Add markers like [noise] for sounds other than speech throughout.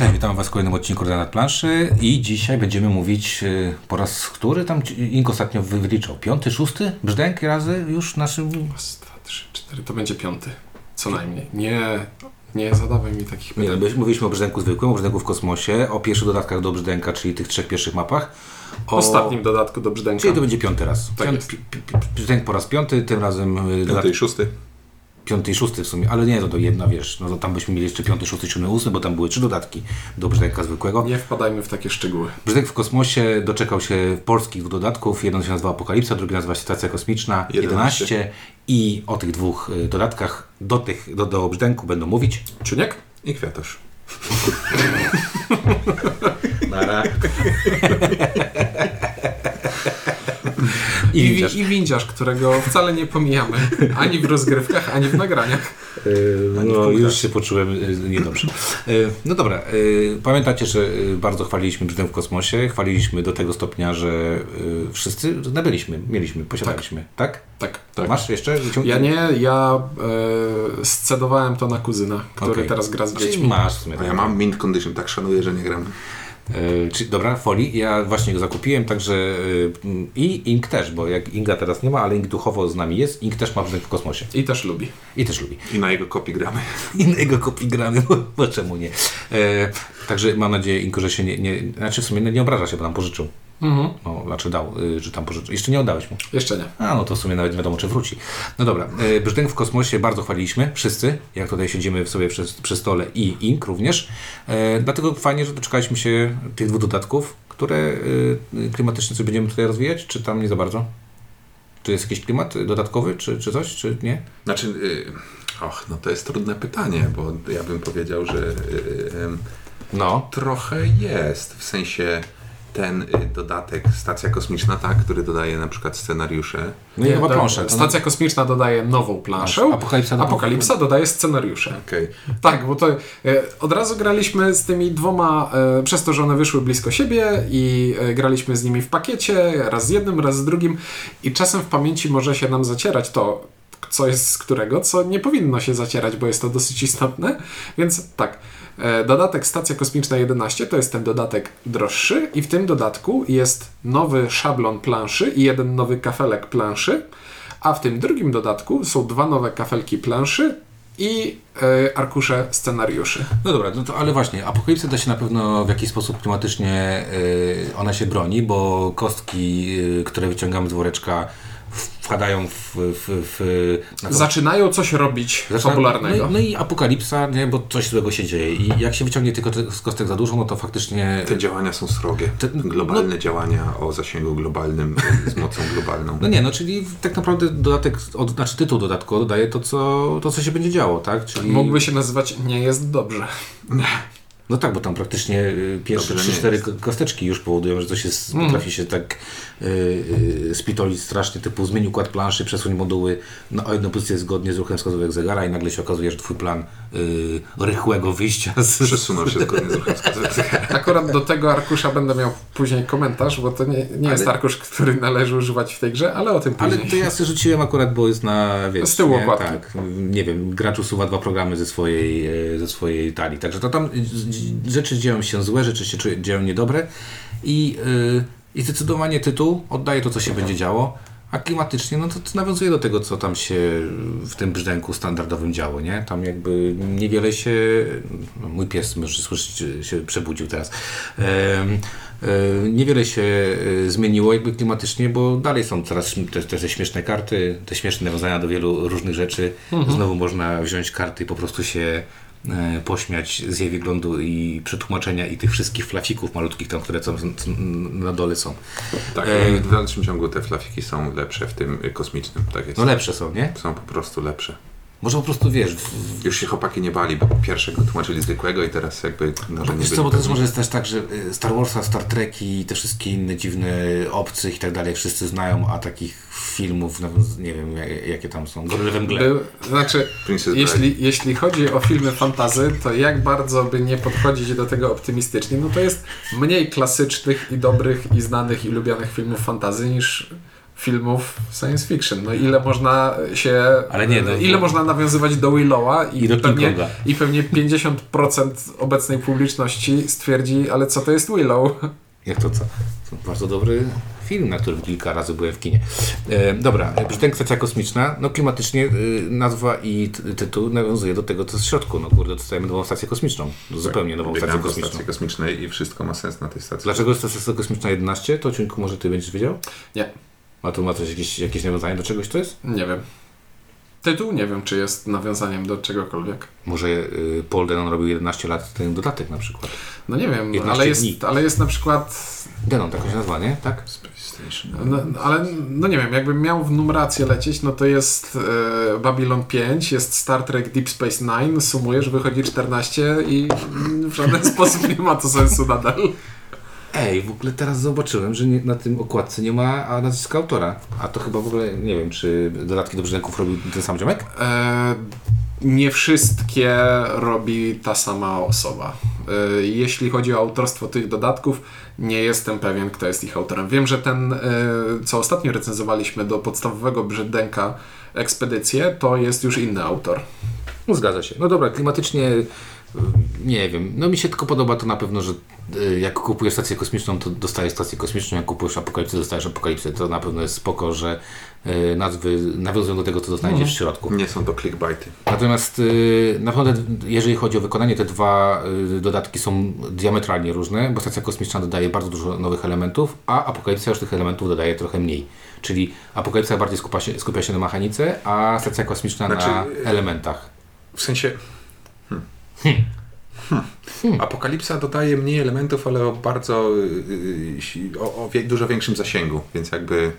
Cześć, witam Was w kolejnym odcinku Koordynat Planszy i dzisiaj będziemy mówić y, po raz który tam Ink ostatnio wy- wyliczał? Piąty, szósty? Brzdęk razy już naszym... Raz, dwa, trzy, cztery. To będzie piąty. Co najmniej. Nie, nie zadawaj mi takich Nie, pytań. my mówiliśmy o brzdęku zwykłym, o brzdęku w kosmosie, o pierwszych dodatkach do brzdęka, czyli tych trzech pierwszych mapach. O... Ostatnim dodatku do brzdęka. Czyli to będzie piąty raz. Tak Piąt- Brzdęk po raz piąty, tym razem y, Piąty dodatek i szósty. Piąty i szósty w sumie, ale nie, to do jedna, wiesz, no to tam byśmy mieli jeszcze piąty, szósty, siódmy, ósmy, bo tam były trzy dodatki do brzdęka zwykłego. Nie wpadajmy w takie szczegóły. Brzdęk w kosmosie doczekał się polskich dwóch dodatków. Jeden się nazywa Apokalipsa, drugi nazywa się Stacja Kosmiczna 11. 11. I o tych dwóch y, dodatkach do, tych, do, do brzdęku będą mówić. Czuniek? I kwiatusz. [laughs] Nara. [laughs] I, I, I windziarz, którego wcale nie pomijamy. Ani w rozgrywkach, ani w nagraniach. y, Ani w no, punktach. już się poczułem y, niedobrze. Y, No dobra, pamiętacie, że bardzo chwaliliśmy brzdęk w kosmosie. Chwaliliśmy do tego stopnia, że wszyscy nabyliśmy, mieliśmy, posiadaliśmy. Tak? Tak. tak. Masz jeszcze? Wyciąg- Ja nie, ja e, scedowałem to na kuzyna, który Okej. teraz gra z Czyli dziećmi. masz w sumie. A ja tak. mam mint condition, tak szanuję, że nie gram. Yy, czy, dobra, folii. Ja właśnie go zakupiłem, także yy, i Ink też, bo jak Inga teraz nie ma, ale Ink duchowo z nami jest. Ink też ma w kosmosie I też lubi. i też lubi. I na jego kopii gramy. Innego kopii gramy, bo, bo czemu nie. E, także mam nadzieję, Inko, że się nie, nie, znaczy w sumie nie obraża się, bo nam pożyczył. Mhm. No, znaczy dał, y, że tam pożyczył. Jeszcze nie oddałeś mu. Jeszcze nie. A, no to w sumie nawet nie wiadomo, czy wróci. No dobra, e, brzdęk w kosmosie bardzo chwaliliśmy, wszyscy, jak tutaj siedzimy w sobie przy, przy stole i Ink również. E, dlatego fajnie, że doczekaliśmy się tych dwóch dodatków, które e, klimatycznie sobie będziemy tutaj rozwijać, czy tam nie za bardzo? Czy jest jakiś klimat dodatkowy, czy, czy coś, czy nie? Znaczy, y, och, no to jest trudne pytanie, bo ja bym powiedział, że y, em, No. trochę jest. W sensie ten y, dodatek Stacja Kosmiczna, tak, który dodaje na przykład scenariusze. No i chyba planszę. to Stacja kosmiczna dodaje nową planszę. Apokalipsa, do- Apokalipsa dodaje scenariusze. Okej. Tak, bo to e, od razu graliśmy z tymi dwoma, e, przez to, że one wyszły blisko siebie i e, graliśmy z nimi w pakiecie, raz z jednym, raz z drugim i czasem w pamięci może się nam zacierać to, co jest z którego, co nie powinno się zacierać, bo jest to dosyć istotne, więc tak. E, Dodatek Stacja Kosmiczna 11 to jest ten dodatek droższy i w tym dodatku jest nowy szablon planszy i jeden nowy kafelek planszy, a w tym drugim dodatku są dwa nowe kafelki planszy i e, arkusze scenariuszy. No dobra, no to, ale właśnie, apokalipsa da się na pewno w jakiś sposób klimatycznie, y, ona się broni, bo kostki, y, które wyciągamy z woreczka, wpadają w... w, w na Zaczynają coś robić Zaczyna- popularnego. No, i- no i apokalipsa, nie, bo coś złego się dzieje. I jak się wyciągnie tylko te- z kostek za dużo, no to faktycznie... Te działania są srogie. Te- Globalne działania o zasięgu globalnym, z mocą globalną. No nie, no czyli tak naprawdę dodatek, od, znaczy tytuł dodatku dodaje to co, to, co się będzie działo, tak? Czyli... Mógłby się nazywać Nie jest dobrze. No tak, bo tam praktycznie y, pierwsze Dobrze, 3-4 nie ko- kosteczki już powodują, że coś jest, Mm. potrafi się tak y, y, spitolić strasznie, typu zmień układ planszy, przesuń moduły na o jedną pozycję zgodnie z ruchem wskazówek zegara i nagle się okazuje, że twój plan y, rychłego wyjścia z... Przesunął się zgodnie z. Akurat do tego arkusza będę miał później komentarz, bo to nie, nie jest Ale- arkusz, który należy używać w tej grze, ale o tym Ale później. to ja sobie rzuciłem akurat, bo jest na, wiesz, Z tyłu nie? Tak, nie wiem, gracz usuwa dwa programy ze swojej, e, ze swojej talii, także to tam z- rzeczy dzieją się złe, rzeczy się dzieją niedobre i, y, i zdecydowanie tytuł oddaje to, co się będzie działo, a klimatycznie, no to, to nawiązuje do tego, co tam się w tym brzdęku standardowym działo, nie? Tam jakby niewiele się, no mój pies, możesz słyszeć, się przebudził teraz, e, niewiele się e, zmieniło jakby klimatycznie, bo dalej są coraz te, te, te śmieszne karty, te śmieszne nawiązania do wielu różnych rzeczy. Znowu można wziąć karty i po prostu się pośmiać z jej wyglądu i przetłumaczenia i tych wszystkich flafików malutkich tam, które są, na dole są. Tak, E, w dalszym ciągu te flafiki są lepsze w tym kosmicznym. Tak jest. No lepsze są, nie? Są po prostu lepsze. Może po prostu wiesz, w, Już się chłopaki nie bali, bo pierwszego tłumaczyli zwykłego i teraz jakby może nie Wiesz byli co, bo to też może jest też tak, że y, Star Warsa, Star Treki i te wszystkie inne dziwne obcych i tak dalej wszyscy znają, a takich filmów, nawet nie wiem ja- jakie tam są, Goryl we mgle. Był, znaczy, Princess jeśli, jeśli chodzi o filmy fantazy, to jak bardzo by nie podchodzić do tego optymistycznie, no to jest mniej klasycznych i dobrych i znanych i lubianych filmów fantazy niż filmów science fiction. No ile można się... Ale nie, no, ile bo- można nawiązywać do Willowa i, I do pewnie, King Konga. i pewnie 50% obecnej publiczności stwierdzi, ale co to jest Willow? Jak to co? To bardzo dobry film, na którym kilka razy byłem w kinie. E, dobra, Brzdęk Stacja Kosmiczna. No klimatycznie y, nazwa i tytuł nawiązuje do tego, co jest w środku. No kurde, dostajemy nową stację kosmiczną. Zupełnie nową stację Biegam kosmiczną. stacji kosmicznej i wszystko ma sens na tej stacji. Dlaczego jest stacja kosmiczna 11? To Ciuńku, może ty będziesz wiedział? Nie, Ma tu ma coś, jakieś, jakieś nawiązanie do czegoś to jest? nie wiem. Tytuł nie wiem, czy jest nawiązaniem do czegokolwiek. Może y, Paul Denon robił 11 lat ten dodatek na przykład. No nie wiem, 11 ale jest, dni. ale jest na przykład Denon, tak się nazywa, nie? Tak? No, ale no nie wiem, jakbym miał w numerację lecieć, no to jest e, Babylon 5, jest Star Trek Deep Space Nine, sumujesz, wychodzi 14 i w żaden [laughs] sposób nie ma to sensu nadal. Ej, w ogóle teraz zobaczyłem, że nie, na tym okładce nie ma nazwiska autora. A to chyba w ogóle, nie wiem, czy dodatki do Brzdęków robił ten sam ziomek? E, nie wszystkie robi ta sama osoba. E, jeśli chodzi o autorstwo tych dodatków, nie jestem pewien, kto jest ich autorem. Wiem, że ten, e, co ostatnio recenzowaliśmy do podstawowego Brzdęka ekspedycję, to jest już inny autor. No zgadza się. No dobra, klimatycznie nie wiem. No mi się tylko podoba to na pewno, że y, jak kupujesz stację kosmiczną, to dostajesz stację kosmiczną, jak kupujesz apokalipsę, dostajesz apokalipsę. To na pewno jest spoko, że y, nazwy nawiązują do tego, co znajdziesz w środku. Nie są to clickbaity. Natomiast y, naprawdę, jeżeli chodzi o wykonanie, te dwa dodatki są diametralnie różne, bo stacja kosmiczna dodaje bardzo dużo nowych elementów, a Apokalipsa już tych elementów dodaje trochę mniej. Czyli Apokalipsa bardziej skupia się, skupia się na mechanice, a stacja kosmiczna na Znaczy, y, elementach. W sensie. Hmm. Hmm. Apokalipsa dodaje mniej elementów, ale o bardzo. Yy, o, o wie, dużo większym zasięgu, więc jakby.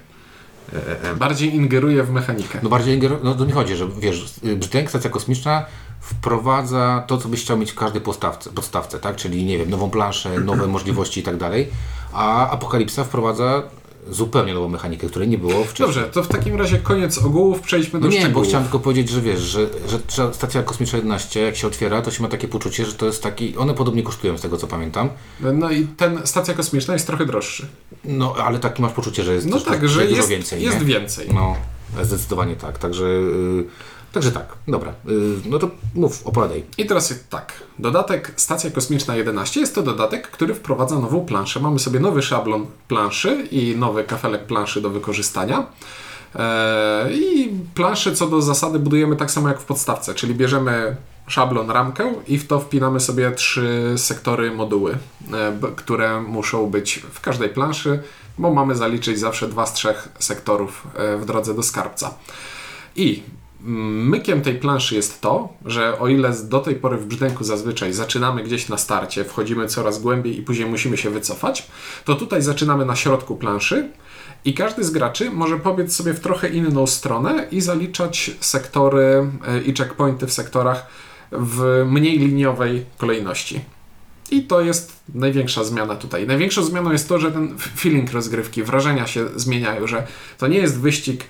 E, e, Bardziej ingeruje w mechanikę. No bardziej, ingeru- no to mi chodzi, że wiesz, y, brzdęk, stacja kosmiczna wprowadza to, co byś chciał mieć w każdej podstawce, podstawce tak? Czyli, nie wiem, nową planszę, nowe [clears throat] możliwości i tak dalej, a Apokalipsa wprowadza zupełnie nową mechanikę, której nie było wcześniej. Dobrze, to w takim razie koniec ogółów, przejdźmy do No nie, bo szczegółów. chciałem tylko powiedzieć, że wiesz, że, że, że stacja kosmiczna 11, jak się otwiera, to się ma takie poczucie, że to jest taki, one podobnie kosztują z tego, co pamiętam, No i ten stacja kosmiczna jest trochę droższy. no ale taki masz poczucie, że jest No że- tak, że dużo jest więcej, jest nie? więcej. No, zdecydowanie tak. Także, yy, także tak. Dobra. Yy, no to mów, opowiadaj. I teraz jest tak. Dodatek Stacja Kosmiczna 11 jest to dodatek, który wprowadza nową planszę. Mamy sobie nowy szablon planszy i nowy kafelek planszy do wykorzystania. Eee, I planszę co do zasady budujemy tak samo jak w podstawce, czyli bierzemy szablon, ramkę i w to wpinamy sobie trzy sektory moduły, e, które muszą być w każdej planszy, bo mamy zaliczyć zawsze dwa z trzech sektorów e, w drodze do skarbca. I mykiem tej planszy jest to, że o ile do tej pory w brzdęku zazwyczaj zaczynamy gdzieś na starcie, wchodzimy coraz głębiej i później musimy się wycofać, to tutaj zaczynamy na środku planszy i każdy z graczy może pobiec sobie w trochę inną stronę i zaliczać sektory e, i checkpointy w sektorach w mniej liniowej kolejności. I to jest największa zmiana tutaj. Największą zmianą jest to, że ten feeling rozgrywki, wrażenia się zmieniają, że to nie jest wyścig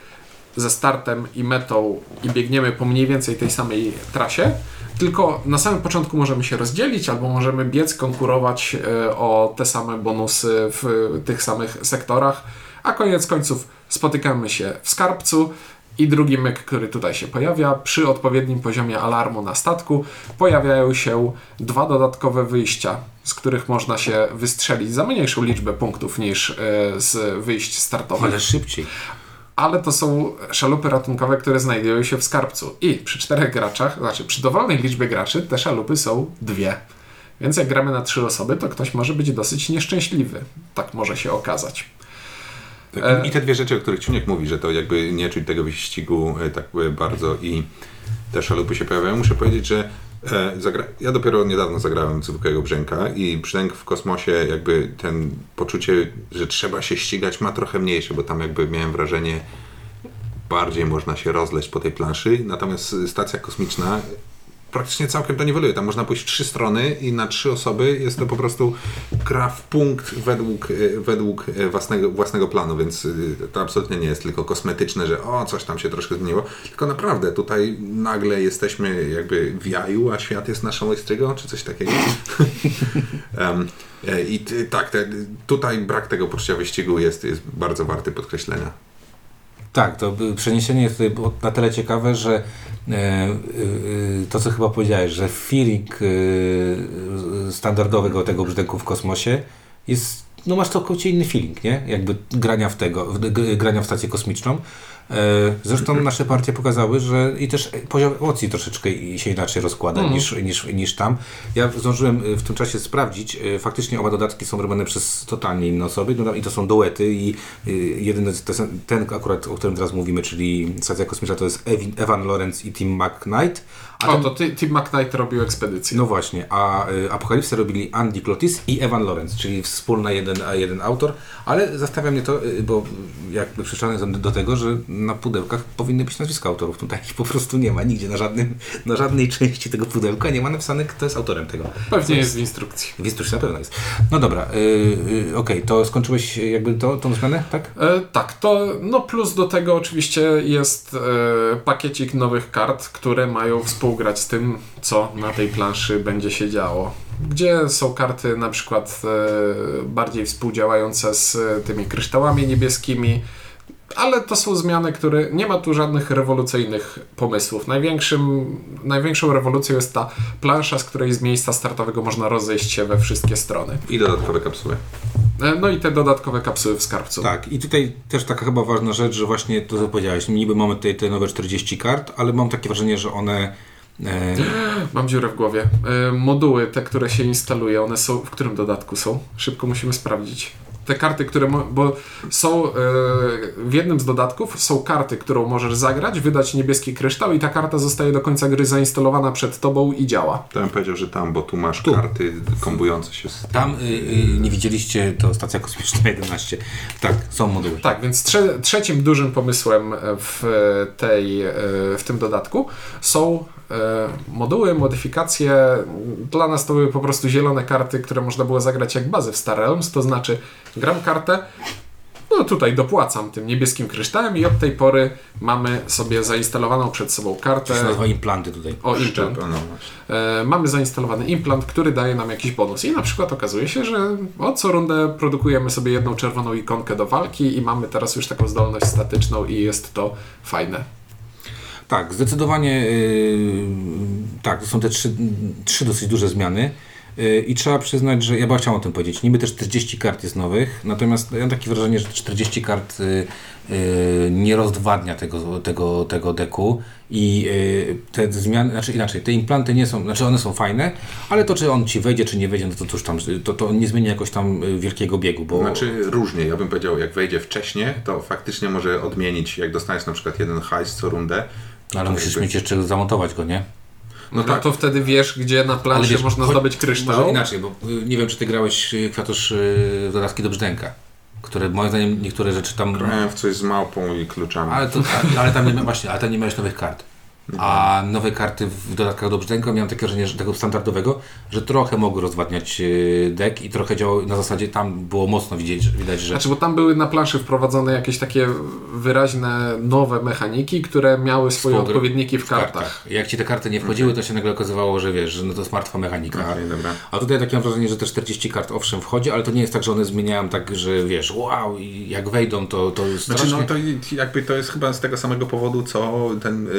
ze startem i metą i biegniemy po mniej więcej tej samej trasie, tylko na samym początku możemy się rozdzielić albo możemy biec, konkurować e, o te same bonusy w tych samych sektorach, a koniec końców spotykamy się w skarbcu i drugi myk, który tutaj się pojawia, przy odpowiednim poziomie alarmu na statku pojawiają się dwa dodatkowe wyjścia, z których można się wystrzelić za mniejszą liczbę punktów niż e, z wyjść startowych. Ale szybciej. Ale to są szalupy ratunkowe, które znajdują się w skarbcu. I przy czterech graczach, znaczy przy dowolnej liczbie graczy, te szalupy są dwie. Więc jak gramy na trzy osoby, to ktoś może być dosyć nieszczęśliwy. Tak może się okazać. Tak, I te dwie rzeczy, o których Ciuniek mówi, że to jakby nie czuć tego wyścigu e, tak e, bardzo i te szalupy się pojawiają. Muszę powiedzieć, że zagra... ja dopiero niedawno zagrałem zwykłego brzęka i brzęk w kosmosie jakby ten poczucie, że trzeba się ścigać ma trochę mniejsze, bo tam jakby miałem wrażenie bardziej można się rozleźć po tej planszy, natomiast stacja kosmiczna praktycznie całkiem to niweluje. Tam można pójść w trzy strony i na trzy osoby jest to po prostu gra w punkt według, e, według e, własnego, własnego planu, więc y, to absolutnie nie jest tylko kosmetyczne, że o, coś tam się troszkę zmieniło, tylko naprawdę tutaj nagle jesteśmy jakby w jaju, a świat jest naszą estrygą, czy coś takiego. [laughs] E, I tak, te, tutaj brak tego poczucia wyścigu jest, jest bardzo warty podkreślenia. Tak, to przeniesienie jest tutaj na tyle ciekawe, że e, y, y, to, co chyba powiedziałeś, że feeling standardowego tego brzdęku w kosmosie jest, no masz całkowicie inny feeling, nie? Jakby grania w tego, w, grania w stację kosmiczną. E, Zresztą nasze partie pokazały, że i też poziom emocji troszeczkę się inaczej rozkłada niż, niż, niż tam. Ja zdążyłem y, w tym czasie sprawdzić, y, faktycznie oba dodatki są robione przez totalnie inne osoby no i to są duety i jedyny, jest ten akurat, o którym teraz mówimy, czyli stacja kosmiczna to jest Evan Lawrence i Tim McKnight. A O, ten- to ty, Tim McKnight robił ekspedycję. no właśnie, a Apokalipsę robili Andy Clotis i Evan Lawrence, czyli wspólna jeden, a jeden autor, ale zastanawia mnie to, y, bo jakby przyczyny są do tego, że na pudełkach powinny być nazwiska autorów. Tutaj ich po prostu nie ma nigdzie, na, żadnym, na żadnej części tego pudełka nie ma napisane, kto jest autorem tego. Pewnie jest w instrukcji. W instrukcji na pewno jest. No dobra, y, y, okej, to skończyłeś jakby to, tą zmianę, tak? E, tak, to no plus do tego oczywiście jest e, pakiecik nowych kart, które mają współgrać z tym, co na tej planszy będzie się działo. Gdzie są karty na przykład e, bardziej współdziałające z e, tymi kryształami niebieskimi, ale to są zmiany, które nie ma tu żadnych rewolucyjnych pomysłów. Największym, największą rewolucją jest ta plansza, z której z miejsca startowego można rozejść się we wszystkie strony. I dodatkowe kapsuły. E, no i te dodatkowe kapsuły w skarbcu. Tak, i tutaj też taka chyba ważna rzecz, że właśnie to co powiedziałeś, niby mamy tutaj te nowe 40 kart, ale mam takie wrażenie, że one... E, Mam dziurę w głowie. E, moduły, te, które się instaluje, one są. W którym dodatku są? Szybko musimy sprawdzić. Te karty, które. Bo są. E, w jednym z dodatków są karty, którą możesz zagrać, wydać niebieski kryształ, i ta karta zostaje do końca gry zainstalowana przed tobą i działa. To bym powiedział, że tam, bo tu masz Tu. karty kombujące się z Tam y, y, nie widzieliście, to stacja kosmiczna 11. Tak, są moduły. Tak, więc trze- trzecim dużym pomysłem w, tej, w tym dodatku są moduły, modyfikacje. Dla nas to były po prostu zielone karty, które można było zagrać jak bazę w Star Realms, to znaczy gram kartę, no tutaj dopłacam tym niebieskim kryształem i od tej pory mamy sobie zainstalowaną przed sobą kartę. To się nazywa implanty tutaj. O, implant. No. E, mamy zainstalowany implant, który daje nam jakiś bonus. I na przykład okazuje się, że o co rundę produkujemy sobie jedną czerwoną ikonkę do walki i mamy teraz już taką zdolność statyczną i jest to fajne. Tak, zdecydowanie yy, tak, to są te trzy, trzy dosyć duże zmiany. Yy, I trzeba przyznać, że ja bardzo chciałem o tym powiedzieć. Niby też 40 kart jest nowych, natomiast ja mam takie wrażenie, że 40 kart yy, nie rozdwadnia tego, tego, tego deku i te zmiany, znaczy inaczej, te implanty nie są, znaczy one są fajne, ale to czy on ci wejdzie, czy nie wejdzie, no to, już tam, to, to nie zmieni jakoś tam wielkiego biegu, bo Znaczy różnie, ja bym powiedział, jak wejdzie wcześniej, to faktycznie może odmienić, jak dostaniesz na przykład jeden hajs co rundę. Ale to musisz jakby- mieć jeszcze zamontować go, nie? No to, to wtedy wiesz, gdzie na planszy wiesz, można chodź- zdobyć Może kryształ. inaczej, bo y, nie wiem, czy ty grałeś y, Kwiatosz y, w dodatki do brzdęka, które moim zdaniem niektóre rzeczy tam... Grałem w coś z małpą i kluczami. Ale, to, a- ale tam nie ma, właśnie, ale tam nie miałeś nowych kart. A nowe karty w dodatkach do brzdęka miałem takie wrażenie, że tego standardowego, że trochę mogły rozwadniać y, deck i trochę działało na zasadzie, tam było mocno widzieć, widać, że... Znaczy, bo tam były na planszy wprowadzone jakieś takie wyraźne, nowe mechaniki, które miały swoje odpowiedniki w kartach. Jak ci te karty nie wchodziły, to się nagle okazywało, że wiesz, że no to jest martwa mechanika. Okej, dobra. A tutaj takie mam wrażenie, że te 40 kart owszem wchodzi, ale to nie jest tak, że one zmieniają tak, że wiesz, wow, i jak wejdą, to, to Znaczy, strasznie... no to jakby to jest chyba z tego samego powodu, co ten, yy,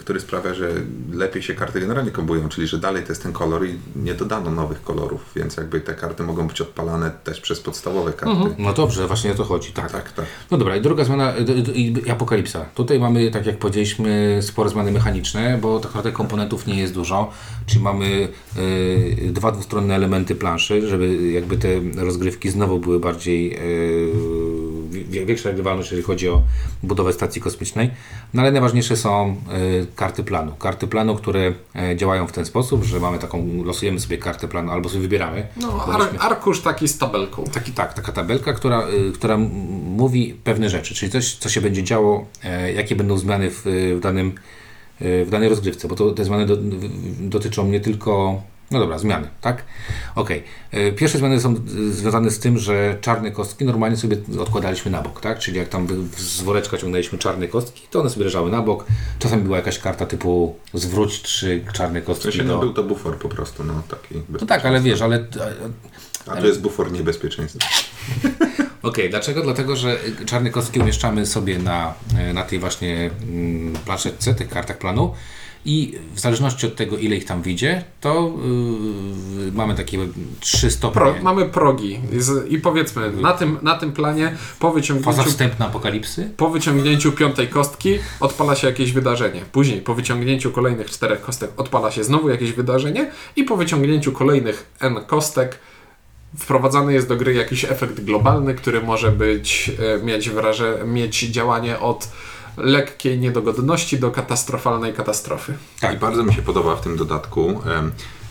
który sprawia, że lepiej się karty generalnie kombują, czyli że dalej to jest ten kolor i nie dodano nowych kolorów, więc jakby te karty mogą być odpalane też przez podstawowe karty. No dobrze, właśnie o to chodzi, tak. Tak, tak. No dobra, i druga zmiana, y, y, y, Apokalipsa. Tutaj mamy, tak jak powiedzieliśmy, spore zmiany mechaniczne, bo tak naprawdę komponentów nie jest dużo, czyli mamy y, dwa dwustronne elementy planszy, żeby jakby te rozgrywki znowu były bardziej, y, większa regrywalność, jeżeli chodzi o budowę stacji kosmicznej. No ale najważniejsze są y, karty planu. Karty planu, które e, działają w ten sposób, że mamy taką, losujemy sobie kartę planu albo sobie wybieramy. No, ar- arkusz taki z tabelką. Taki, tak, taka tabelka, która, y, która mówi pewne rzeczy, czyli coś, co się będzie działo, e, jakie będą zmiany w, w, danym, e, w danej rozgrywce, bo to, te zmiany do, dotyczą nie tylko. No dobra, zmiany, tak? Okej. E, Pierwsze zmiany są y, związane z tym, że czarne kostki normalnie sobie odkładaliśmy na bok, tak? Czyli jak tam z woreczka ciągnęliśmy czarne kostki, to one sobie leżały na bok. Czasami była jakaś karta typu zwróć trzy czarne W kostki. sensie, do... no był to bufor po prostu, no taki. No tak, ale wiesz, ale A to jest bufor niebezpieczeństwa. [laughs] Okej, dlaczego? Dlatego, że czarne kostki umieszczamy sobie na, e, na tej właśnie mm, planszetce, tych kartach planu i w zależności od tego, ile ich tam wyjdzie, to yy, mamy takie trzy stopnie. Pro, mamy progi i powiedzmy, na tym, na tym planie po Faza wyciągnięciu, wstępna apokalipsy. po wyciągnięciu piątej kostki odpala się jakieś wydarzenie. Później po wyciągnięciu kolejnych czterech kostek odpala się znowu jakieś wydarzenie i po wyciągnięciu kolejnych n kostek wprowadzany jest do gry jakiś efekt globalny, który może być, e, mieć, wraże, mieć działanie od lekkiej niedogodności do katastrofalnej katastrofy. Tak. Bardzo mi się podoba w tym dodatku,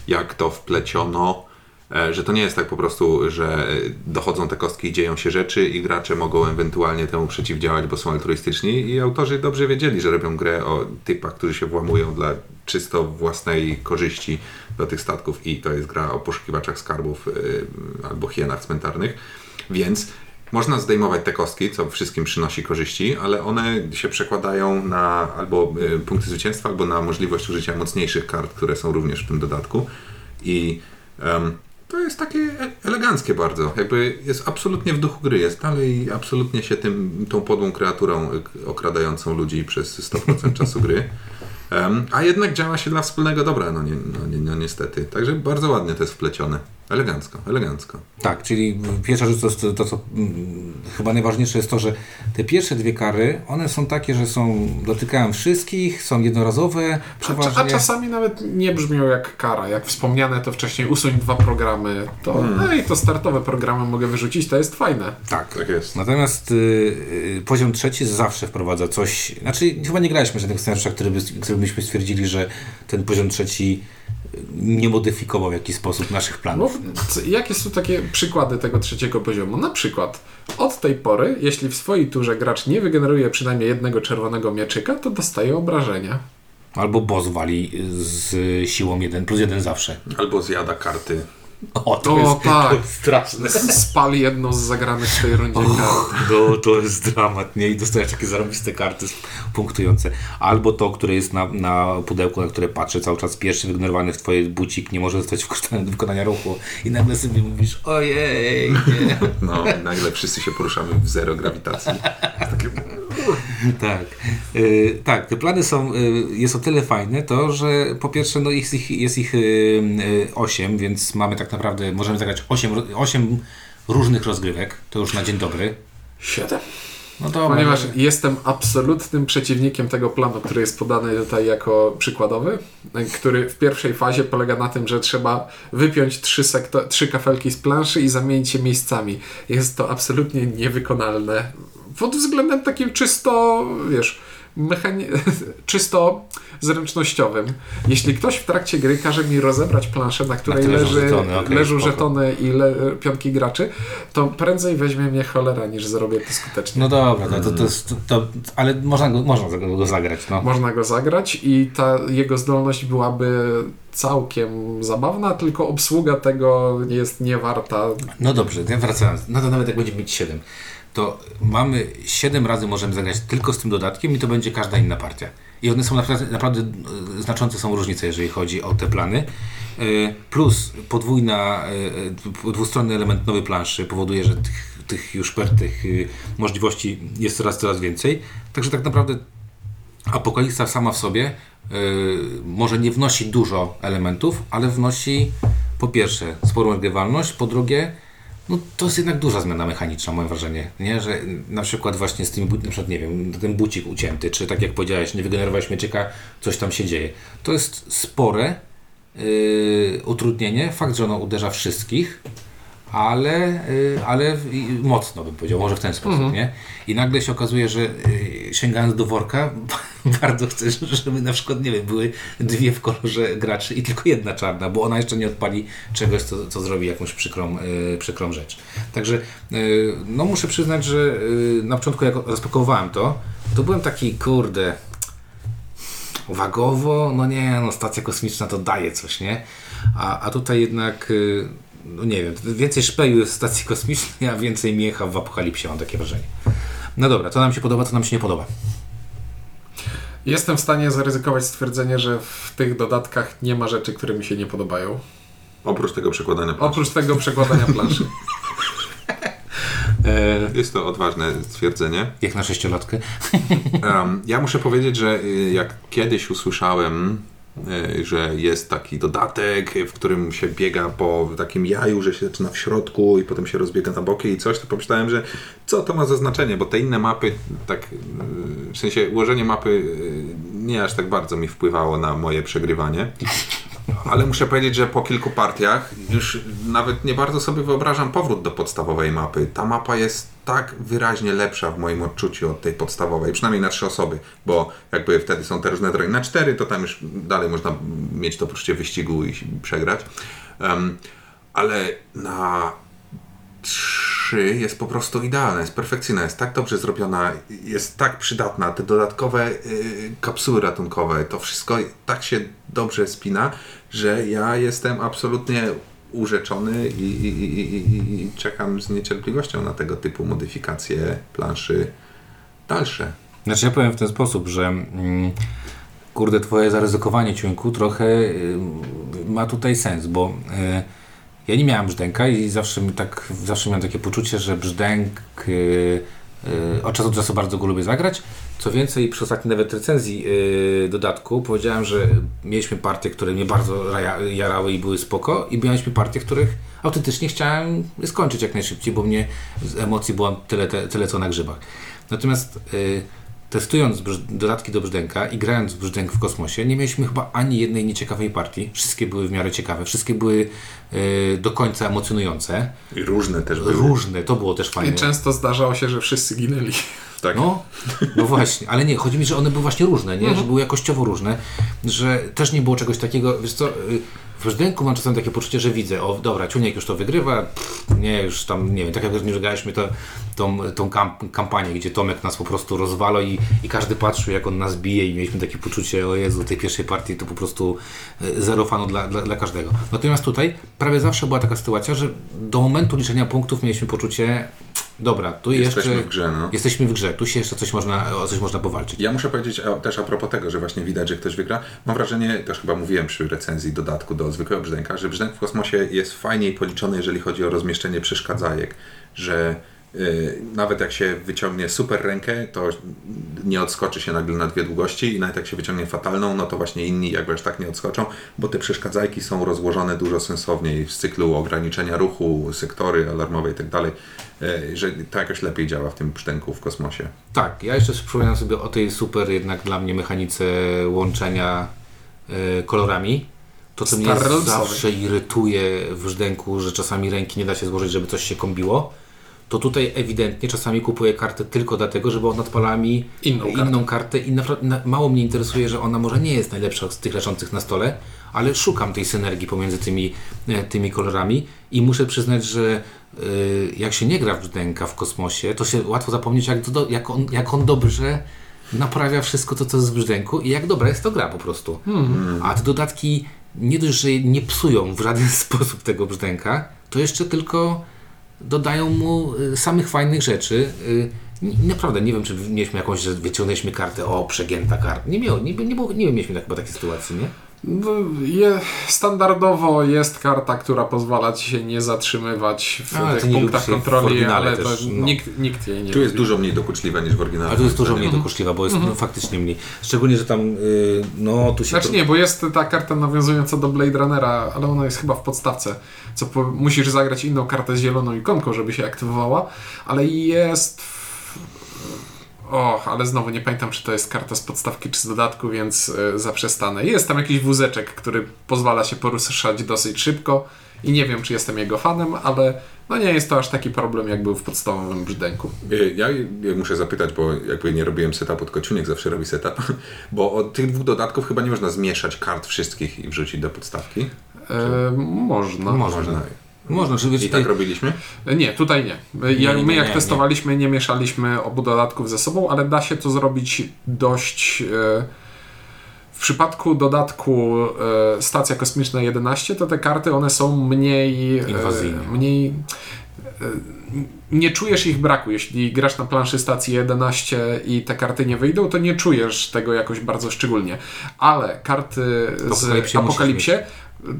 jak to wpleciono, e, że to nie jest tak po prostu, że e, dochodzą te kostki i dzieją się rzeczy i gracze mogą ewentualnie temu przeciwdziałać, bo są altruistyczni i autorzy dobrze wiedzieli, że robią grę o typach, którzy się włamują dla czysto własnej korzyści do tych statków i to jest gra o poszukiwaczach skarbów y, albo hienach cmentarnych, więc można zdejmować te kostki, co wszystkim przynosi korzyści, ale one się przekładają na albo y, punkty zwycięstwa, albo na możliwość użycia mocniejszych kart, które są również w tym dodatku. I em, to jest takie e- eleganckie bardzo. Jakby jest absolutnie w duchu gry. Jest dalej absolutnie się tym, tą podłą kreaturą y, okradającą ludzi przez 100% czasu gry. Em, a jednak działa się dla wspólnego dobra, no, nie, no, nie, no niestety. Także bardzo ładnie to jest wplecione. Elegancko, elegancko. Tak, czyli pierwsza rzecz to, to, to co mm, chyba najważniejsze jest to, że te pierwsze dwie kary, one są takie, że są, dotykają wszystkich, są jednorazowe, A, przeważnie. a czasami nawet nie brzmią jak kara. Jak wspomniane to wcześniej usuń dwa programy, to Hmm. ej, to startowe programy mogę wyrzucić, to jest fajne. Tak. Tak jest. Natomiast y, y, poziom trzeci zawsze wprowadza coś. Znaczy, chyba nie graliśmy żadnych scenariuszy, który, by, który byśmy stwierdzili, że ten poziom trzeci nie modyfikował w jakiś sposób naszych No, planów. c- jakie są takie przykłady tego trzeciego poziomu? Na przykład od tej pory, jeśli w swojej turze gracz nie wygeneruje przynajmniej jednego czerwonego mieczyka, to dostaje obrażenia. Albo boss wali z siłą 1 plus 1 zawsze. Albo zjada karty. O, to, O, jest, tak. to jest straszne. Spali jedną z zagranych w tej rundzie kart. To, to jest dramat, nie? I dostajesz takie zarobiste karty punktujące. Albo to, które jest na, na pudełku, na które patrzę cały czas pierwszy wygenerowany w twojej bucik, nie może zostać wykonany do wykonania ruchu. I nagle sobie mówisz, ojej, nie. [laughs] No, nagle wszyscy się poruszamy w zero grawitacji. Tak. Y, tak, te plany są, y, jest o tyle fajne to, że po pierwsze no jest ich, jest ich y, y, 8, więc mamy tak naprawdę, możemy zagrać 8, 8 różnych rozgrywek, to już na dzień dobry. Siedem. No to Ponieważ jestem absolutnym przeciwnikiem tego planu, który jest podany tutaj jako przykładowy, który w pierwszej fazie polega na tym, że trzeba wypiąć trzy, sekto- trzy kafelki z planszy i zamienić je miejscami. Jest to absolutnie niewykonalne. Pod względem takim czysto, wiesz, [laughs] czysto zręcznościowym. Jeśli ktoś w trakcie gry każe mi rozebrać planszę, na której której leżą leży, żetony, okej, leżą żetony i le- pionki graczy, to prędzej weźmie mnie cholera, niż zrobię to skutecznie. No dobra, no to, to jest, to, ale można go, można go, zagrać, no. Można go zagrać i ta jego zdolność byłaby całkiem zabawna, tylko obsługa tego jest niewarta. No dobrze, ja wracając, no to nawet jak będziemy mieć 7, to mamy 7 razy możemy zagrać tylko z tym dodatkiem i to będzie każda inna partia. I one są naprawdę, naprawdę e, znaczące są różnice, jeżeli chodzi o te plany. E, Plus podwójna, e, dwustronny element nowej planszy powoduje, że tych, tych już per, tych y, możliwości jest coraz, coraz więcej. Także tak naprawdę Apokalipsa sama w sobie może nie wnosi dużo elementów, ale wnosi po pierwsze sporą regrywalność, po drugie no to jest jednak duża zmiana mechaniczna, mam wrażenie, nie? że na przykład właśnie z tym, na przykład, nie wiem, ten bucik ucięty, czy tak jak powiedziałeś, nie wygenerowałeś mieczyka, coś tam się dzieje. To jest spore yy, utrudnienie, fakt, że ono uderza wszystkich, ale, y, ale mocno bym powiedział, może w ten sposób, nie? I nagle się okazuje, że y, sięgając do worka, [laughs] bardzo chcesz, żeby na przykład, nie wiem, były dwie w kolorze graczy i tylko jedna czarna, bo ona jeszcze nie odpali czegoś, co, co zrobi jakąś przykrą, y, przykrą rzecz. Także, no muszę przyznać, że na początku jak rozpakowałem to, to byłem taki, kurde, wagowo, no nie, no stacja kosmiczna to daje coś, nie? A, a tutaj jednak, no nie wiem, więcej szpeju jest w stacji kosmicznej, a więcej miecha w apokalipsie, mam takie wrażenie. No dobra, co nam się podoba, co nam się nie podoba. Jestem w stanie zaryzykować stwierdzenie, że w tych dodatkach nie ma rzeczy, które mi się nie podobają. Oprócz tego przekładania planszy. Oprócz tego przekładania planszy. [laughs] E, Jest to odważne stwierdzenie. jak na sześciolatkę. Ja muszę powiedzieć, że y, jak kiedyś usłyszałem, że jest taki dodatek, w którym się biega po takim jaju, że się zaczyna w środku i potem się rozbiega na boki i coś, to pomyślałem, że co to ma za znaczenie, bo te inne mapy, tak y, w sensie ułożenie mapy y, nie aż tak bardzo mi wpływało na moje przegrywanie. Ale muszę powiedzieć, że po kilku partiach już nawet nie bardzo sobie wyobrażam powrót do podstawowej mapy. Ta mapa jest tak wyraźnie lepsza w moim odczuciu od tej podstawowej, przynajmniej na trzy osoby, bo jakby wtedy są te różne drogi. Na cztery to tam już dalej można mieć to poczucie wyścigu i przegrać. Em, ale na trzy jest po prostu idealna, jest perfekcyjna, jest tak dobrze zrobiona, jest tak przydatna. Te dodatkowe y, kapsuły ratunkowe, to wszystko tak się dobrze spina, że ja jestem absolutnie urzeczony i, i, i, i, czekam z niecierpliwością na tego typu modyfikacje planszy dalsze. Znaczy ja powiem w ten sposób, że mm, kurde, twoje zaryzykowanie ciunku trochę y, ma tutaj sens, bo y, ja nie miałem brzdęka i zawsze mi tak, zawsze miałem takie poczucie, że brzdęk y, y, od czasu do czasu bardzo go lubię zagrać. Co więcej, przy ostatniej nawet recenzji y, dodatku powiedziałem, że mieliśmy partie, które mnie bardzo jarały i były spoko i mieliśmy partie, których autentycznie chciałem skończyć jak najszybciej, bo mnie z emocji było tyle, te, tyle co na grzybach. Natomiast y, testując dodatki do brzdęka i grając w brzdęk w kosmosie, nie mieliśmy chyba ani jednej nieciekawej partii. Wszystkie były w miarę ciekawe, wszystkie były y, do końca emocjonujące. I różne też były. Różne, to było też fajne. I często zdarzało się, że wszyscy ginęli. [laughs] Tak. No, no właśnie, ale nie, chodzi mi, że one były właśnie różne, nie? Że były jakościowo różne, że też nie było czegoś takiego, wiesz co, y, w brzdęku mam czasem takie poczucie, że widzę, o dobra, Ciuniek już to wygrywa, pff, nie, już tam, nie wiem, tak jak nie graliśmy to, tą, tą kamp- kampanię, gdzie Tomek nas po prostu rozwala i, i każdy patrzył, jak on nas bije i mieliśmy takie poczucie, o Jezu, tej pierwszej partii to po prostu y, zero fanu dla, dla, dla każdego. Natomiast tutaj prawie zawsze była taka sytuacja, że do momentu liczenia punktów mieliśmy poczucie, dobra, tu Jesteśmy jeszcze... w grze, no. Jesteśmy w grze, tu się jeszcze coś można, o coś można powalczyć. Ja muszę powiedzieć a, też a propos tego, że właśnie widać, że ktoś wygra. Mam wrażenie, też chyba mówiłem przy recenzji dodatku do zwykłego brzdęka, że brzdęk w kosmosie jest fajniej policzony, jeżeli chodzi o rozmieszczenie przeszkadzajek, że nawet jak się wyciągnie super rękę, to nie odskoczy się nagle na dwie długości i nawet jak się wyciągnie fatalną, no to właśnie inni jakby aż tak nie odskoczą, bo te przeszkadzajki są rozłożone dużo sensowniej w cyklu ograniczenia ruchu, sektory alarmowe i tak dalej, y, że to jakoś lepiej działa w tym brzdęku w kosmosie. Tak, ja jeszcze przypominam sobie o tej super jednak dla mnie mechanice łączenia e, kolorami. To, co mnie zawsze irytuje w brzdęku, że czasami ręki nie da się złożyć, żeby coś się kombiło, to tutaj ewidentnie czasami kupuję kartę tylko dlatego, żeby ona odpalała mi Inną inną kartę i naprawdę na, mało mnie interesuje, że ona może nie jest najlepsza z tych leżących na stole, ale szukam tej synergii pomiędzy tymi, e, tymi kolorami i muszę przyznać, że e, jak się nie gra w brzdęka w kosmosie, to się łatwo zapomnieć, jak, do, jak, on, jak on dobrze naprawia wszystko to, co jest w brzdęku i jak dobra jest to gra po prostu. A te dodatki nie dość, że nie psują w żaden [laughs] sposób tego brzdęka, to jeszcze tylko dodają mu y, samych fajnych rzeczy. Y, Naprawdę nie wiem, czy mieliśmy jakąś, że wyciągnęliśmy kartę, o, przegięta karta. Nie miało, nie, nie, było, nie mieliśmy chyba takiej sytuacji, nie? No, je, standardowo jest karta, która pozwala ci się nie zatrzymywać w Ale tych punktach kontroli, ale to też, no. nikt, nikt jej nie Tu jest lubi. dużo mniej dokuczliwe niż w oryginale. Ale to jest dużo mniej dokuczliwa, bo jest no, faktycznie mniej. Szczególnie, że tam, y, no, tu się... Znaczy to- nie, bo jest ta karta nawiązująca do Blade Runnera, ale ona jest chyba w podstawce, co po, musisz zagrać inną kartę z zieloną ikonką, żeby się aktywowała, ale jest... w- Och, ale znowu nie pamiętam, czy to jest karta z podstawki, czy z dodatku, więc y, zaprzestanę. Jest tam jakiś wózeczek, który pozwala się poruszać dosyć szybko i nie wiem, czy jestem jego fanem, ale no nie jest to aż taki problem, jak był w podstawowym brzdęku. Y, Ja y, muszę zapytać, bo jakby nie robiłem setupu, tylko Ciuniek zawsze robi setup, [laughs] bo od tych dwóch dodatków chyba nie można zmieszać kart wszystkich i wrzucić do podstawki. E, można. Można. Można, żeby I tak robiliśmy? Nie, tutaj nie. Ja, Nie, my nie, jak nie, testowaliśmy, nie. mieszaliśmy obu dodatków ze sobą, ale da się to zrobić dość. E, w przypadku dodatku e, Stacja Kosmiczna 11, to te karty one są mniej. e, Inwazyjne. mniej. e, Nie czujesz ich braku. Jeśli grasz na planszy stacji 11 i te karty nie wyjdą, to nie czujesz tego jakoś bardzo szczególnie. Ale karty z Apokalipsie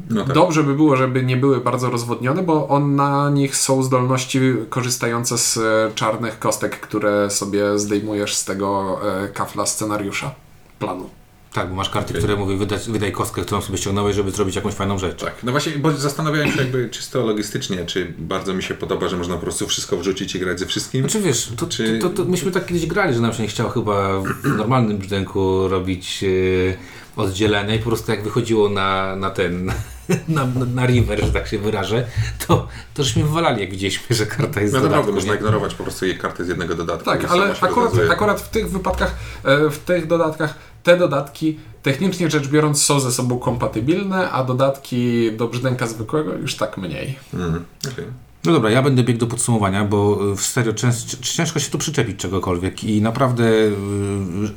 No tak. Dobrze by było, żeby nie były bardzo rozwodnione, bo on, na nich są zdolności korzystające z e, czarnych kostek, które sobie zdejmujesz z tego e, kafla scenariusza, planu. Tak, bo masz karty, Okej. które mówią wydać, wydaj kostkę, którą sobie ściągnąłeś, żeby zrobić jakąś fajną rzecz. Tak, no właśnie, bo zastanawiałem się jakby czysto logistycznie, czy bardzo mi się podoba, że można po prostu wszystko wrzucić i grać ze wszystkim. Znaczy wiesz, to, Czy- to, to, myśmy tak kiedyś grali, że nam się nie chciało chyba w normalnym brzdęku robić e, oddzielenia i po prostu jak wychodziło na, na ten, [laughs] na, na, na river, że tak się wyrażę, to, to żeśmy wywalali, jak widzieliśmy, że karta jest No naprawdę, można ignorować po prostu jej karty z jednego dodatku. Tak, ale akurat, akurat w tych wypadkach, e, w tych dodatkach, te dodatki technicznie rzecz biorąc są ze sobą kompatybilne, a dodatki do brzdęka zwykłego już tak mniej. Mhm, okej. No dobra, ja będę biegł do podsumowania, bo y, w serio cięż, ciężko się tu przyczepić czegokolwiek i naprawdę y,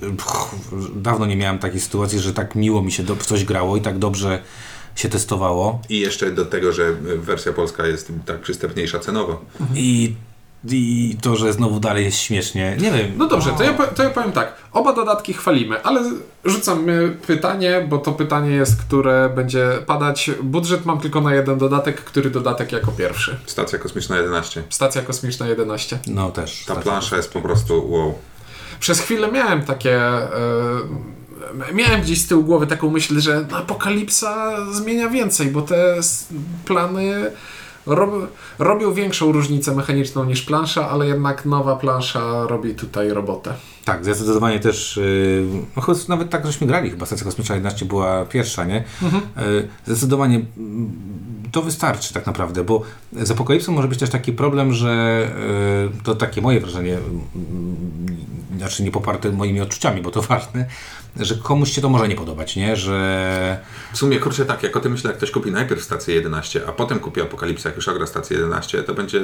y, pch, dawno nie miałem takiej sytuacji, że tak miło mi się do, w coś grało i tak dobrze się testowało I jeszcze do tego, że wersja polska jest tak przystępniejsza cenowo. i, i to, że znowu dalej jest śmiesznie, nie wiem. No dobrze, to ja, to ja powiem tak. Oba dodatki chwalimy, ale rzucam e, pytanie, bo to pytanie jest, które będzie padać. Budżet mam tylko na jeden dodatek, który dodatek jako pierwszy. Stacja kosmiczna 11. Stacja kosmiczna 11. No też. Ta plansza jest po prostu wow. Przez chwilę miałem takie. e, miałem gdzieś z tyłu głowy taką myśl, że apokalipsa zmienia więcej, bo te plany rob, robią większą różnicę mechaniczną niż plansza, ale jednak nowa plansza robi tutaj robotę. Tak, zdecydowanie też, yy, no choć nawet tak żeśmy grali, chyba Stacja Kosmiczna 11 była pierwsza, nie? Yy, zdecydowanie mm, to wystarczy tak naprawdę, bo z Apokalipsą może być też taki problem, że yy, to takie moje wrażenie, yy, znaczy nie poparte moimi odczuciami, bo to [laughs] ważne, że komuś się to może nie podobać, nie? Że W sumie, kurczę, tak, jak o tym myślę, jak ktoś kupi najpierw stację 11, a potem kupi Apokalipsę, jak już ogra stację 11, to będzie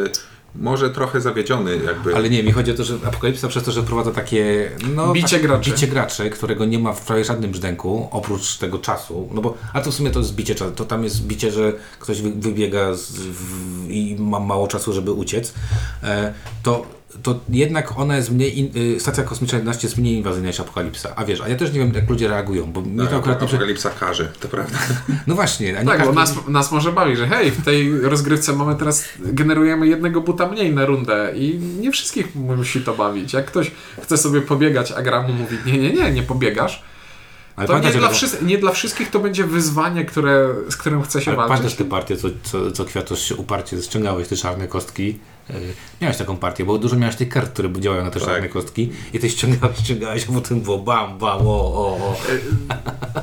może trochę zawiedziony jakby. Ale nie, mi chodzi o to, że Apokalipsa przez to, że wprowadza takie no, Bicie tak, graczy. bicie graczy, którego nie ma w prawie żadnym brzdęku, oprócz tego czasu, no bo, a to w sumie to jest bicie czasu, to tam jest bicie, że ktoś wy, wybiega z, w, i ma mało czasu, żeby uciec, e, to, to jednak ona jest mniej, in, y, stacja kosmiczna 11 jest mniej inwazyjna niż Apokalipsa, a wiesz, a ja też nie wiem jak ludzie reagują, bo mnie to tak, akurat nie... prze- Apokalipsa każe, to prawda. [laughs] No właśnie, a nie Tak, bo każdy- nas, nas może bawi, że hej, w tej rozgrywce mamy teraz, generujemy jednego buta mniej na rundę i nie wszystkich musi to bawić. Jak ktoś chce sobie pobiegać, a gra mu mówi, nie, nie, nie, nie pobiegasz, ale to nie dla, wszys- nie dla wszystkich to będzie wyzwanie, które, z którym chce się Ale walczyć. pamiętasz te partie, co, co, co Kwiatosz się uparcie ściągałeś te czarne kostki? Yy, miałeś taką partię, bo dużo miałeś tych kart, które działają na te Tak. kostki i ty ściągałeś, ściągałeś, a potem było bam, bam, o, o, o.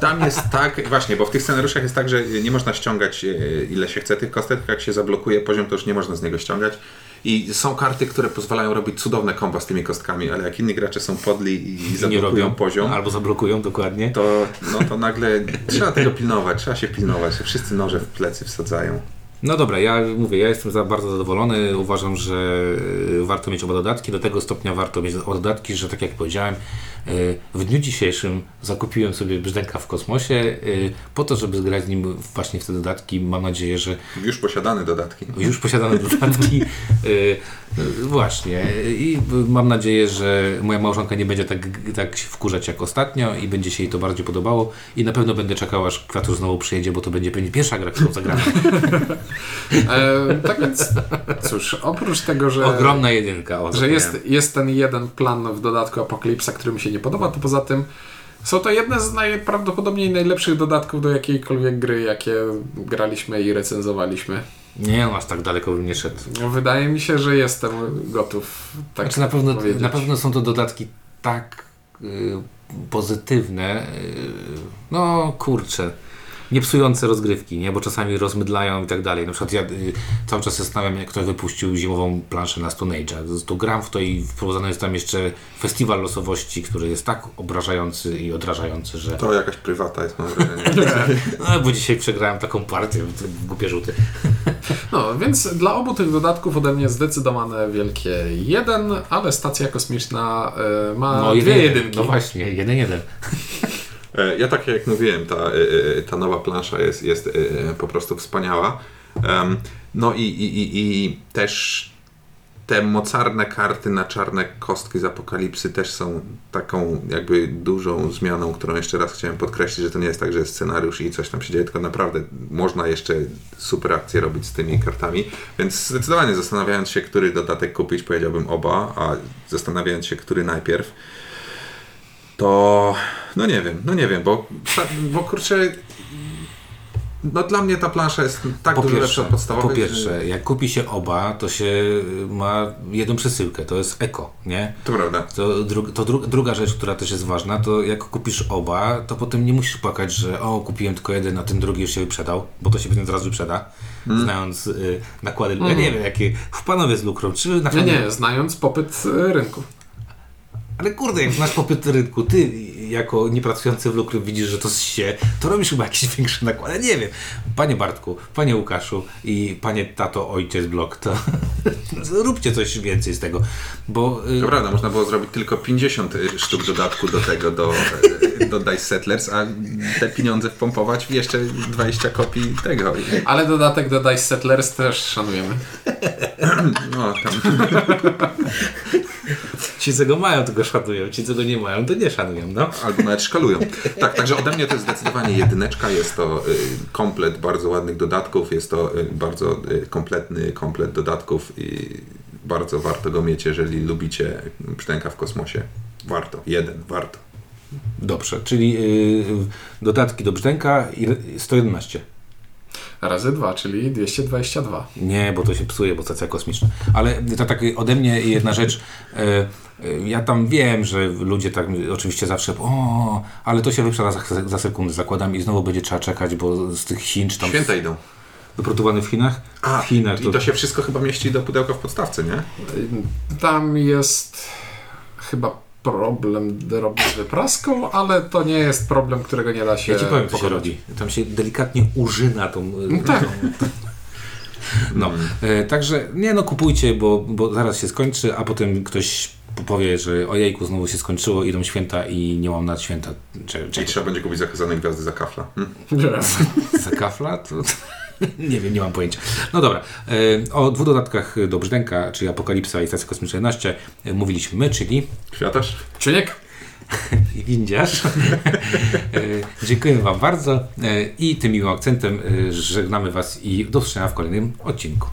Tam jest tak, właśnie, bo w tych scenariuszach jest tak, że nie można ściągać e, ile się chce tych kostek, jak się zablokuje poziom, to już nie można z niego ściągać. I są karty, które pozwalają robić cudowne komba z tymi kostkami, ale jak inni gracze są podli i I nie zablokują robią poziom, Albo zablokują, dokładnie. to, no to nagle trzeba tego pilnować, trzeba się pilnować, wszyscy noże w plecy wsadzają. No dobra, ja mówię, ja jestem za bardzo zadowolony. Uważam, że y, warto mieć oba dodatki. Do tego stopnia warto mieć oba dodatki, że tak jak powiedziałem, w dniu dzisiejszym zakupiłem sobie brzdęka w kosmosie y, po to, żeby zgrać z nim właśnie w te dodatki. Mam nadzieję, że Już posiadane dodatki. już posiadane [laughs] dodatki. y, y, Właśnie. I mam nadzieję, że moja małżonka nie będzie tak, tak się wkurzać jak ostatnio i będzie się jej to bardziej podobało. I na pewno będę czekał, aż Kwiatusz znowu przyjedzie, bo to będzie pewnie pierwsza gra, którą zagramy. [laughs] E, tak więc, cóż, oprócz tego, że... Ogromna jedynka. O, że jest, jest ten jeden plan w dodatku Apokalipsa, który mi się nie podoba, to poza tym są to jedne z najprawdopodobniej najlepszych dodatków do jakiejkolwiek gry, jakie graliśmy i recenzowaliśmy. Nie, no aż tak daleko bym nie szedł. Wydaje mi się, że jestem gotów tak Znaczy na pewno, powiedzieć. na pewno są to dodatki tak y, pozytywne, y, no kurczę, nie psujące rozgrywki, nie? bo czasami rozmydlają i tak dalej. Na przykład ja y, cały czas się zastanawiam, jak ktoś wypuścił zimową planszę na Stone Age'a. To gram w to i wprowadzony jest tam jeszcze festiwal losowości, który jest tak obrażający i odrażający, że... To jakaś prywata jest, mam wrażenie. [laughs] No, bo dzisiaj przegrałem taką partię, w głupie rzuty. [laughs] No, więc dla obu tych dodatków ode mnie zdecydowane wielkie jeden, ale stacja kosmiczna e, ma No, dwie jeden, jedynki. No właśnie, jeden, jeden. E, Ja tak jak mówiłem, ta, e, e, ta nowa plansza jest, jest po prostu wspaniała. No i, i, i, i też te mocarne karty na czarne kostki z apokalipsy też są taką jakby dużą zmianą, którą jeszcze raz chciałem podkreślić, że to nie jest tak, że jest scenariusz i coś tam się dzieje, tylko naprawdę można jeszcze super akcje robić z tymi kartami. Więc zdecydowanie zastanawiając się, który dodatek kupić, powiedziałbym oba, a zastanawiając się, który najpierw, to no nie wiem, no nie wiem, bo, bo kurczę, no dla mnie ta plansza jest tak Po dużo lepsza pierwsze, od podstawowej. po pierwsze, jak kupi się oba, to się ma jedną przesyłkę, to jest eko, nie? To prawda. To, dru, to dru, druga rzecz, która też jest ważna, to jak kupisz oba, to potem nie musisz płakać, że o, kupiłem tylko jeden, a ten drugi już się wyprzedał, bo to się pewnie zaraz wyprzeda, Hmm. znając y, nakłady. Ja nie wiem, jakie w panowie z lukrą, czy Nie, naprawdę... nie, znając popyt y, rynku. Ale kurde, jak znasz popyt rynku, ty jako niepracujący w lukru widzisz, że to się, to robisz chyba jakieś większe nakłady. Nie wiem. Panie Bartku, panie Łukaszu i panie tato, ojciec blok, to [laughs] róbcie coś więcej z tego, bo... y, To prawda, można było zrobić tylko 50 sztuk dodatku do tego, do, do Dice Settlers, a te pieniądze wpompować w jeszcze 20 kopii tego. Ale dodatek do Dice Settlers też szanujemy. [clears throat] No, tam. [laughs] [laughs] Ci, co go mają, to go szanują, ci, co go nie mają, to nie szanują, no. Albo nawet szkalują. Tak, także ode mnie to jest zdecydowanie jedyneczka. Jest to y, komplet bardzo ładnych dodatków. Jest to y, bardzo y, kompletny komplet dodatków i bardzo warto go mieć, jeżeli lubicie Brzdęka w kosmosie. Warto. Jeden, warto. Dobrze, czyli y, dodatki do brzdęka i 111. Razy dwa, czyli 222. Nie, bo to się psuje, bo stacja kosmiczna. Ale to tak ode mnie jedna rzecz. E, e, ja tam wiem, że ludzie tak oczywiście zawsze o, ale to się wyprzeda za, za sekundę, zakładam i znowu będzie trzeba czekać, bo z tych Chin czy tam Święta idą. wyprodukowany w Chinach? A, w Chinach i to się wszystko chyba mieści do pudełka w podstawce, nie? Tam jest chyba problem drobny z wypraską, ale to nie jest problem, którego nie da się Ja ci powiem, co się. Tam się delikatnie użyna tą... tak. No, e, także nie no, kupujcie, bo, bo zaraz się skończy, a potem ktoś powie, że ojejku, znowu się skończyło, idą święta i nie mam na święta cze- I czego. trzeba będzie kupić zakazane gwiazdy za kafla. Hm? Za kafla? To... [laughs] nie wiem, nie mam pojęcia. No dobra, e, o dwóch dodatkach do Brzdęka, czyli Apokalipsa i Stacja Kosmiczna 11 e, mówiliśmy my, czyli Kwiatarz? Ciuniek? [laughs] i Windziarz. E, Dziękuję Wam bardzo i tym miłym akcentem żegnamy Was i do usłyszenia w kolejnym odcinku.